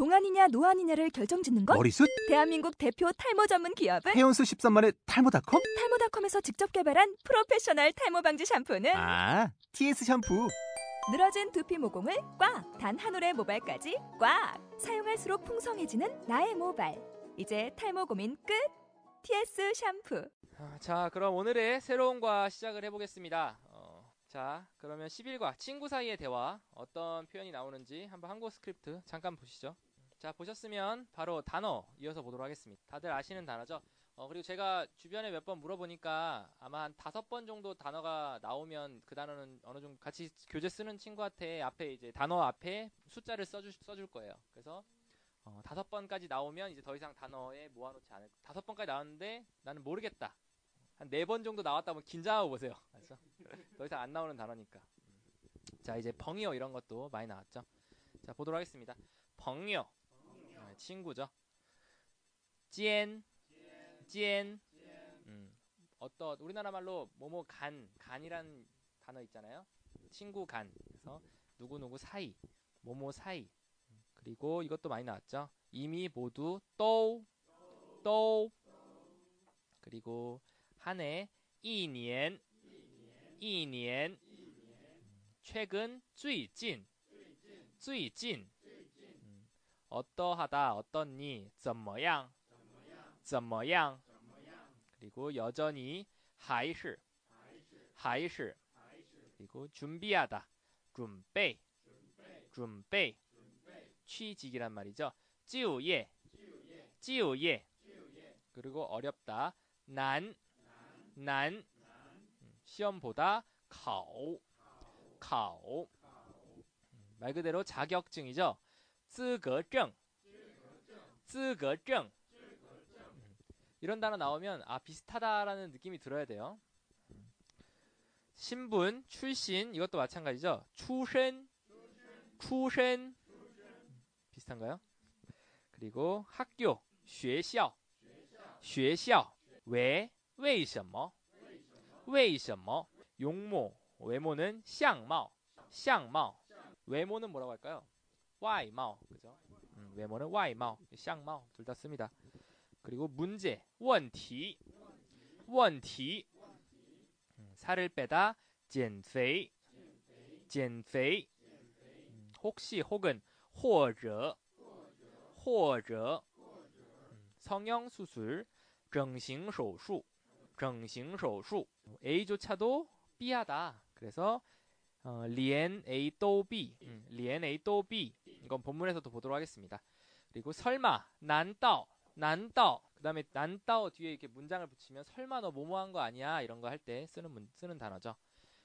동안이냐 노안이냐를 결정짓는 것? 머리숱? 대한민국 대표 탈모 전문 기업은 해온수 13만의 탈모닷컴? 탈모닷컴에서 직접 개발한 프로페셔널 탈모 방지 샴푸는 아, TS 샴푸. 늘어진 두피 모공을 꽉! 단 한 올의 모발까지 꽉! 사용할수록 풍성해지는 나의 모발. 이제 탈모 고민 끝! TS 샴푸. 아, 자, 그럼 오늘의 새로운 과 시작을 해보겠습니다. 어, 자, 그러면 11과 친구 사이의 대화 어떤 표현이 나오는지 한번 한국 스크립트 잠깐 보시죠. 자, 보셨으면 바로 단어 이어서 보도록 하겠습니다. 다들 아시는 단어죠? 어, 그리고 제가 주변에 몇 번 물어보니까 아마 한 다섯 번 정도 단어가 나오면 그 단어는 어느 정도 같이 교재 쓰는 친구한테 앞에 이제 단어 앞에 숫자를 써주, 써줄 거예요. 그래서 어, 다섯 번까지 나오면 이제 더 이상 단어에 모아놓지 않을 다섯 번까지 나왔는데 나는 모르겠다. 한 네 번 정도 나왔다면 긴장하고 보세요. 알았어? 더 이상 안 나오는 단어니까. 자, 이제 벙이요 이런 것도 많이 나왔죠. 자, 보도록 하겠습니다. 아, 친구죠. 찐, 찐. 음, 어떤 우리나라 말로 뭐뭐 간, 간이란 단어 있잖아요. 친구 간. 그래서 누구 누구 사이, 뭐뭐 사이. 음, 그리고 이것도 많이 나왔죠. 이미 모두 또, 또. 그리고 한해 一年, 一年. 최근, 最近, 最近. 음, 어떠하다, 어떻니, 怎么样,怎么样. 그리고 여전히 还是,还是. 그리고 준비하다, 准备, 准备. 취직이란 말이죠. 就业,就业. 그리고 어렵다, 难, 난, 음, 시험보다 考, 考. 음, 말 그대로 자격증이죠. 资格证,资格证. 음, 이런 단어 나오면 아 비슷하다라는 느낌이 들어야 돼요. 음. 신분, 출신 이것도 마찬가지죠. 출신, 출신 비슷한가요? 그리고 학교, 学校,学校왜, 为什么?为什么? 용모, 외모는 相貌,相貌. 외모는 뭐라고 할까요? 外貌, 그죠? 음, 외모는 外貌,相貌 둘 다 씁니다. 그리고 문제, 问题,问题. 음, 살을 빼다, 减肥,减肥. 음, 혹시 혹은 或者,或者. 음, 성형 수술, 整形手术,整形手术. A조차도 B하다. 그래서 어, 连A都B, 음. 음, 连A都B. 이건 본문에서도 보도록 하겠습니다. 그리고 설마 难道 难道. 그 다음에 难道 뒤에 이렇게 문장을 붙이면 설마 너 뭐뭐한 거 아니야 이런 거 할 때 쓰는 문, 쓰는 단어죠.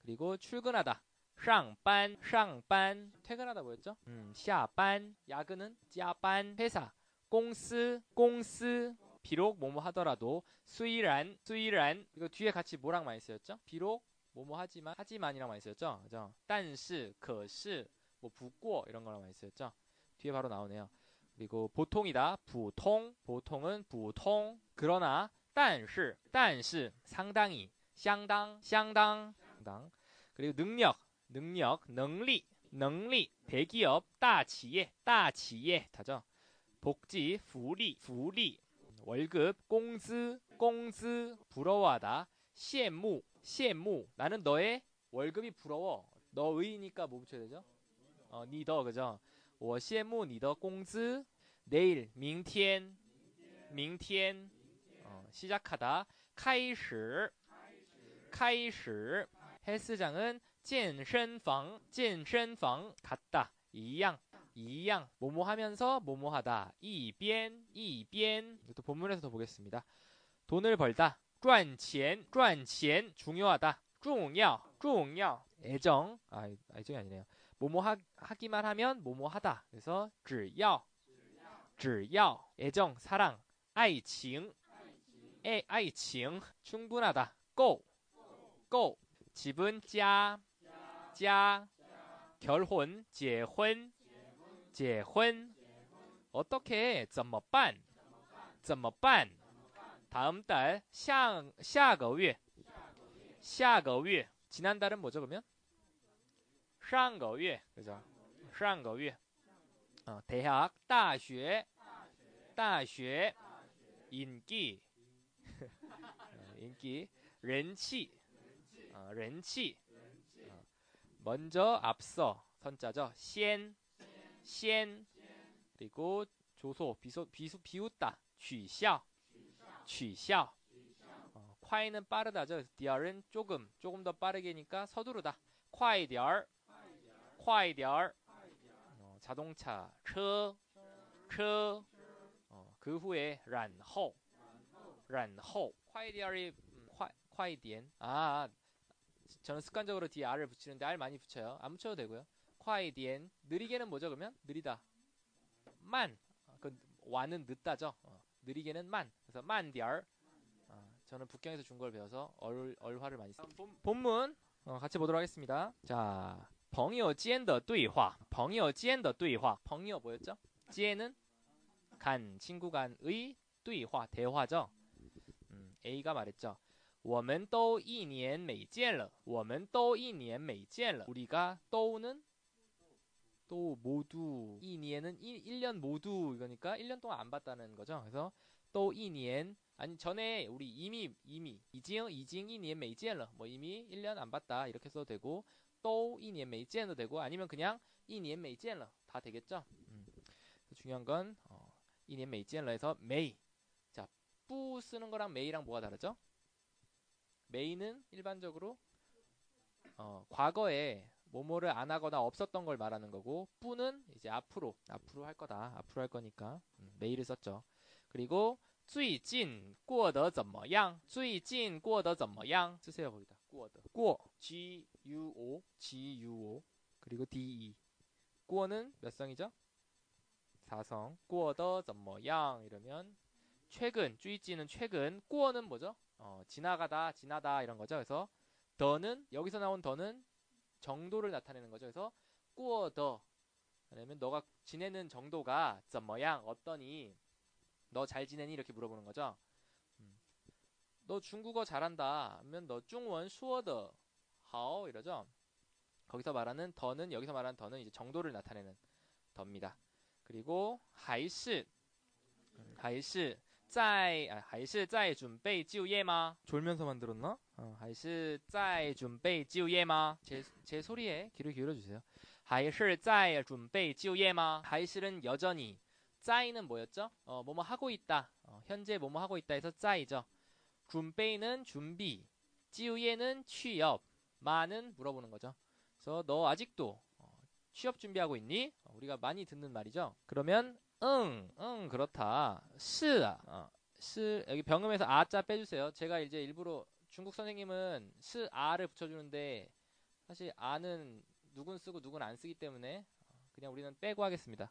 그리고 출근하다 쌍반 쌍반 퇴근하다 뭐였죠? 음, 샤반 야근은 짜반 회사 공스 공스 비록 뭐뭐 하더라도 수이란 수이란 이거 뒤에 같이 뭐랑 많이 쓰였죠? 비록 뭐뭐 하지만 하지만이랑 많이 쓰였죠? 그죠? 但是 可是뭐 붙고 이런 거랑 많이 쓰였죠? 뒤에 바로 나오네요. 그리고 보통이다. 보통 보통은 보통 그러나 但是 但是 상당히 相当 相当 상당 그리고 능력 능력 능리 능리 대기업 大企业 大企业 다죠? 복지,福利, 福利 월급, 工资, 工资 부러워하다, 羡慕, 羡慕 나는 너의 월급이 부러워. 너의니까 뭐 붙여야 되죠? 어, 니더 그죠? 我羡慕你的工资 내일, 明天,明天 어, 시작하다, 开始,开始 헬스장은 健身房,健身房 갔다, 一样一样 뭐뭐 하면서 뭐뭐 하다 一边 一边 이것도 본문에서 더 보겠습니다. 돈을 벌다 赚钱 赚钱 중요하다 重要 重要 애정 아 애정이 아니네요. 뭐뭐 하, 하기만 하면 뭐뭐 하다. 그래서 只要只要 애정 사랑 爱情 애, 爱情 충분하다 够够 집은 家家 결혼 结婚结婚 어떻게 怎么办怎么办 다음 달 下下个月下个月 지난달은 뭐죠 그러면 上个月 그죠 上个月 어, 대학, 大学,大学, 인기, 어, 인기, 人气, 어, 人气, 어, 먼저, 앞서, 선자죠. 先, 先, 그리고 조소, 비소, 비수, 비웃다, 取笑, 取笑. 어, 快는 빠르다죠. 그래서 디얼은 조금, 조금 더 빠르게니까 서두르다. 快点儿,快点儿. 어, 자동차, 车, 车. 어, 그 후에 然后,然后. 快点儿이 快,快点. 아, 저는 습관적으로 뒤에 r을 붙이는데 r 많이 붙여요. 안 붙여도 되고요. 快点. 느리게는 뭐죠? 그러면 느리다. 만. 어, 그 와는 늦다죠. 어, 느리게는 만. 그래서 慢点儿. 어, 저는 북경에서 준 걸 배워서 얼, 얼화를 많이 씁니다. 본, 본문 어, 같이 보도록 하겠습니다. 자, 朋友间的对话.朋友间的对话. 朋友 뭐였죠? 间는 간, 친구 간의 对话, 대화죠. 음, A가 말했죠. 我们都一年没见了.我们都一年没见了. 우리가 또는 또 모두 2년은 1, 년 모두 이거니까 1년 동안 안 봤다는 거죠. 그래서 또 2년 아니 전에 우리 이미 이미 이징 이징 2년 메이지엔러 뭐 이미 1년 안 봤다 이렇게 써도 되고 또 2년 没见了 되고 아니면 그냥 2년 没见了 다 되겠죠. 음. 그 중요한 건 어, 2년 没见了에서 没 자 不 쓰는 거랑 没랑 뭐가 다르죠? 没는 일반적으로 어, 과거에 뭐뭐를 안 하거나 없었던 걸 말하는 거고 不는 이제 앞으로 앞으로 할 거다 앞으로 할 거니까 음, 没를 썼죠. 그리고 最近过得怎么样最近过得怎么样 쓰세요 거기다 过得过 G U O G U O 그리고 D E 过는 몇 성이죠? 4성 过得怎么样 이러면 최근 最近는 최근 过는 뭐죠? 어, 지나가다 지나다 이런 거죠 그래서 더는 여기서 나온 더는 정도를 나타내는 거죠. 그래서 꾸어더 그러면 너가 지내는 정도가 怎么样 어떠니 너 잘 지내니 이렇게 물어보는 거죠. 음. 너 중국어 잘한다 하면 너 중원 수어더 하오 이러죠. 거기서 말하는 더는 여기서 말하는 더는 이제 정도를 나타내는 더입니다. 그리고 还是 음, 还是在啊还是在准备就业吗 졸면서 만들었나? 어, 还是在准备就业吗 제, 제 소리에 귀를 기울여 주세요. 还是在准备就业吗 还是는 여전히 짜이는 뭐였죠? 어, 뭐뭐 하고 있다. 어, 현재 뭐뭐 하고 있다 해서 짜이죠. 准备는 준비, 就业는 취업, 吗는 물어보는 거죠. 그래서 너 아직도 어, 취업 준비하고 있니? 어, 우리가 많이 듣는 말이죠. 그러면 응, 응 그렇다. 是, 어, 是 여기 병음에서 啊자 빼주세요. 제가 이제 일부러 중국 선생님은 是 啊를 붙여주는데 사실 啊는 누군 쓰고 누군 안 쓰기 때문에 그냥 우리는 빼고 하겠습니다.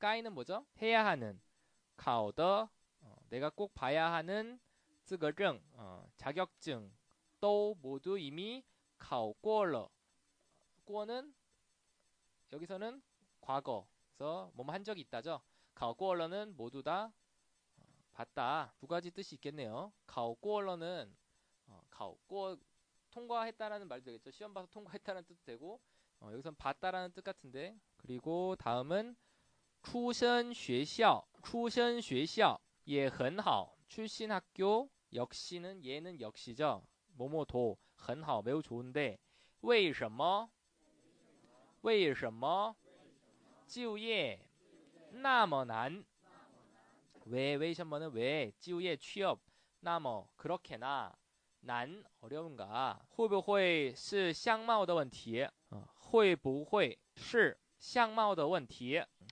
까이는 뭐죠? 해야 하는 카오더 어, 내가 꼭 봐야 하는 쯔거증 어, 자격증 또 모두 이미 카오 꼬얼러 꼬는 여기서는 과거 그래서 뭐한 적이 있다죠. 카오 꼬얼러는 모두 다 어, 봤다 두 가지 뜻이 있겠네요. 카오 꼬얼러는 어, 카오 꼬 통과했다라는 말도 되겠죠. 시험 봐서 통과했다라는 뜻도 되고 어, 여기서는 봤다라는 뜻 같은데 그리고 다음은 出身学校, 出身学校也很好. 출신 학교 역시는 얘는 역시죠. 뭐뭐도 很好 매우 좋은데 为什么?为什么?就业那么难. 왜, 왜, 什么는 왜, 就业 취업, 那么 그렇게나, 난 어려운가? 会不会是相貌的问题?会不会是相貌的问题?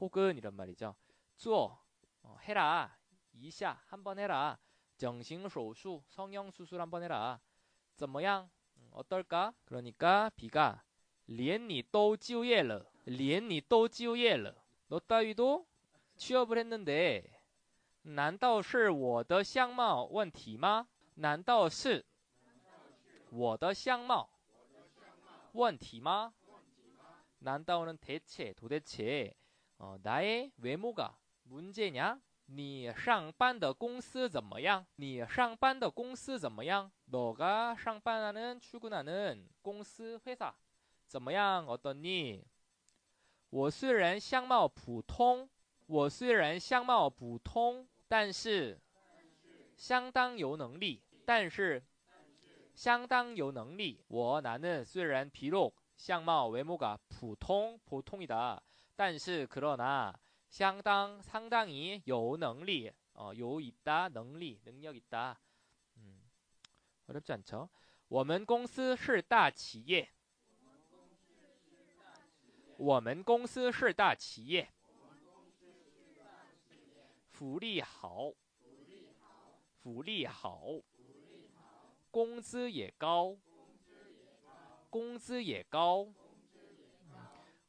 혹은 이런 말이죠. 做 어, 해라. 이샤 한번 해라. 정신手术 성형 수술 한번 해라. 怎么样? 음, 어떨까? 그러니까 비가 连你都就业了连你都就业了너 따위도 취업을 했는데 难道是我的相貌问题吗?难道是我的相貌问题吗? 난다오는 대체, 도대체 어, 나의 외모가 문제냐? 你上班的公司怎么样?你上班的公司怎么样? 너가 上班하는 출근하는 공스 회사 怎么样? 어떻니? 我虽然相貌普通,我虽然相貌普通,但是相当有能力,但是相当有能力. 我 나는 虽然 비록 相貌 외모가普通 보통이다. 但是 그러나 相当 상당히 有能力 어, 요 있다 능리 능력 있다. 음, 어렵지 않죠? 我们公司是大企业，福利好，福利好，工资也高，工资也高。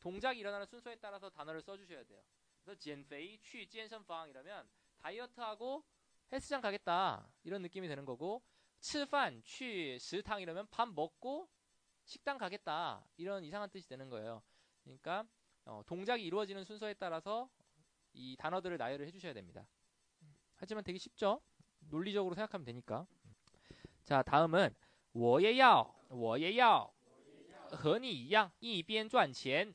동작이 일어나는 순서에 따라서 단어를 써주셔야 돼요. 그래서 减肥, 취, 健身房 이러면 다이어트하고 헬스장 가겠다 이런 느낌이 되는 거고 吃饭, 취, 食堂 이러면 밥 먹고 식당 가겠다 이런 이상한 뜻이 되는 거예요. 그러니까 어, 동작이 이루어지는 순서에 따라서 이 단어들을 나열을 해주셔야 됩니다. 하지만 되게 쉽죠? 논리적으로 생각하면 되니까. 자, 다음은 我也要,我也要和你一样一边赚钱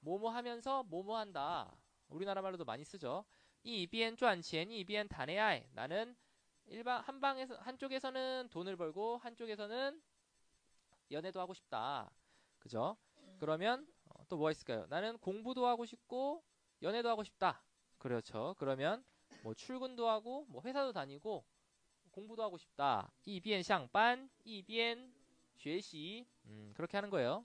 뭐뭐 하면서 뭐뭐 한다. 우리나라 말로도 많이 쓰죠. 이 이비엔 쪼안치엔 이비엔 단에아이 나는 일반 한 방에서 한쪽에서는 돈을 벌고 한쪽에서는 연애도 하고 싶다. 그죠? 그러면 어, 또 뭐가 있을까요? 나는 공부도 하고 싶고 연애도 하고 싶다. 그렇죠. 그러면 뭐 출근도 하고 뭐 회사도 다니고 공부도 하고 싶다. 이비엔 샹반 이비엔 学习. 음, 그렇게 하는 거예요.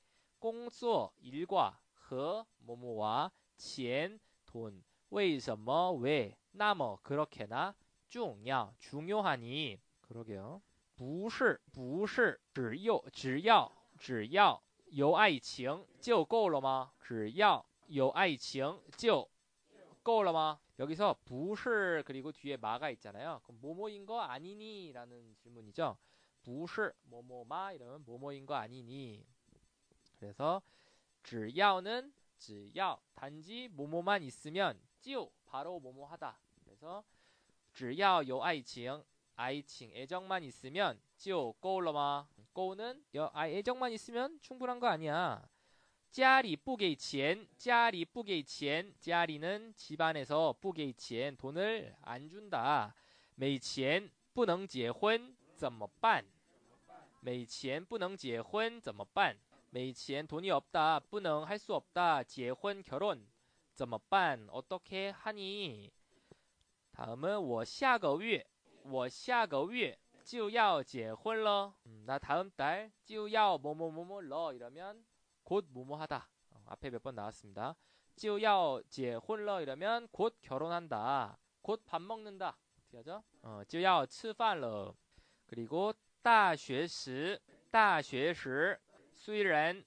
工作 일과 和 뭐뭐와 钱돈 为什么 왜 나머 그렇게나 重要 중요하니 그러게요. 不是不是只有只要只要有爱情就够了吗只要有爱情就够了吗 여기서 不是 그리고 뒤에 마가 있잖아요. 그럼 뭐뭐인 거 아니니라는 질문이죠. 不是 뭐뭐마 이러면 뭐뭐인 거 아니니. 그래서 只要는 只要 단지 뭐뭐만 있으면 就 바로 뭐뭐하다. 그래서 只要有爱情 爱情 애정만 있으면 就够了吗? 고는 아, 애정만 있으면 충분한 거 아니야. 家里不给钱,家里不给钱, 家里는 집안에서 不给钱 돈을 안 준다. 没钱不能结婚怎么办?没钱不能结婚怎么办? 没钱 돈이 없다. 不能 할 수 없다. 结婚 결혼 怎么办? 어떻게 하니? 다음은 我下个月我下个月就要结婚了. 음, 나 다음 달 就要 뭐뭐뭐뭐러 이러면 곧 뭐뭐하다. 어, 앞에 몇 번 나왔습니다. 就要结婚了 이러면 곧 결혼한다. 곧 밥 먹는다. 어떻게 하죠? 어, 就要吃饭了. 그리고 大学时大学时 虽然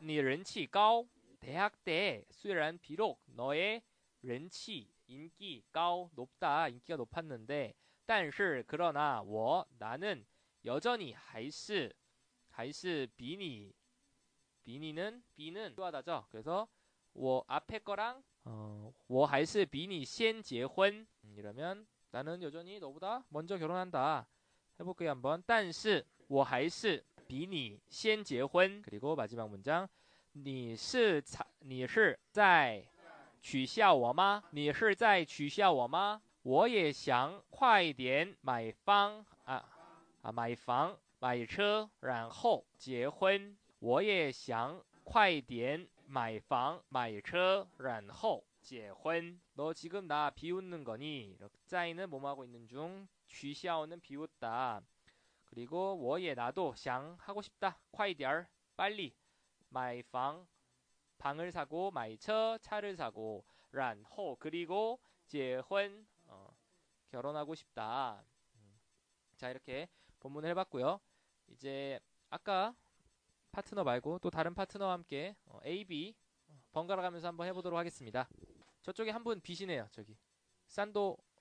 你人气高 대학 때 虽然 비록 너의 人气 인기 高 높다. 인기가 높았는데 但是 그러나 我 나는 여전히 还是还是比你 비니는 비는 필요하다죠. 그래서 我 앞에 거랑 어, 我还是比你先结婚 음, 이러면 나는 여전히 너보다 먼저 결혼한다. 해볼게요 한번. 但是我还是 比你先结婚 그리고 마지막 문장 你是你是在取笑我吗？你是在取笑我吗？我也想快点买房啊啊买房买车，然后结婚。我也想快点买房买车，然后结婚。너 지금 나 비웃는 거니? 짜이는 뭐뭐 하고 있는 중, 취샤오는 비웃다. 그리고 我也 나도 想 하고 싶다. 快点儿 빨리 买房 방을 사고 买车 차를 사고 然后 그리고 结婚 어, 결혼하고 싶다. 음. 자 이렇게 본문을 해봤고요. 이제 아까 파트너 말고 또 다른 파트너와 함께 어, A, B 어, 번갈아 가면서 한번 해보도록 하겠습니다. 저쪽에 한 분 비시네요. 저기 산도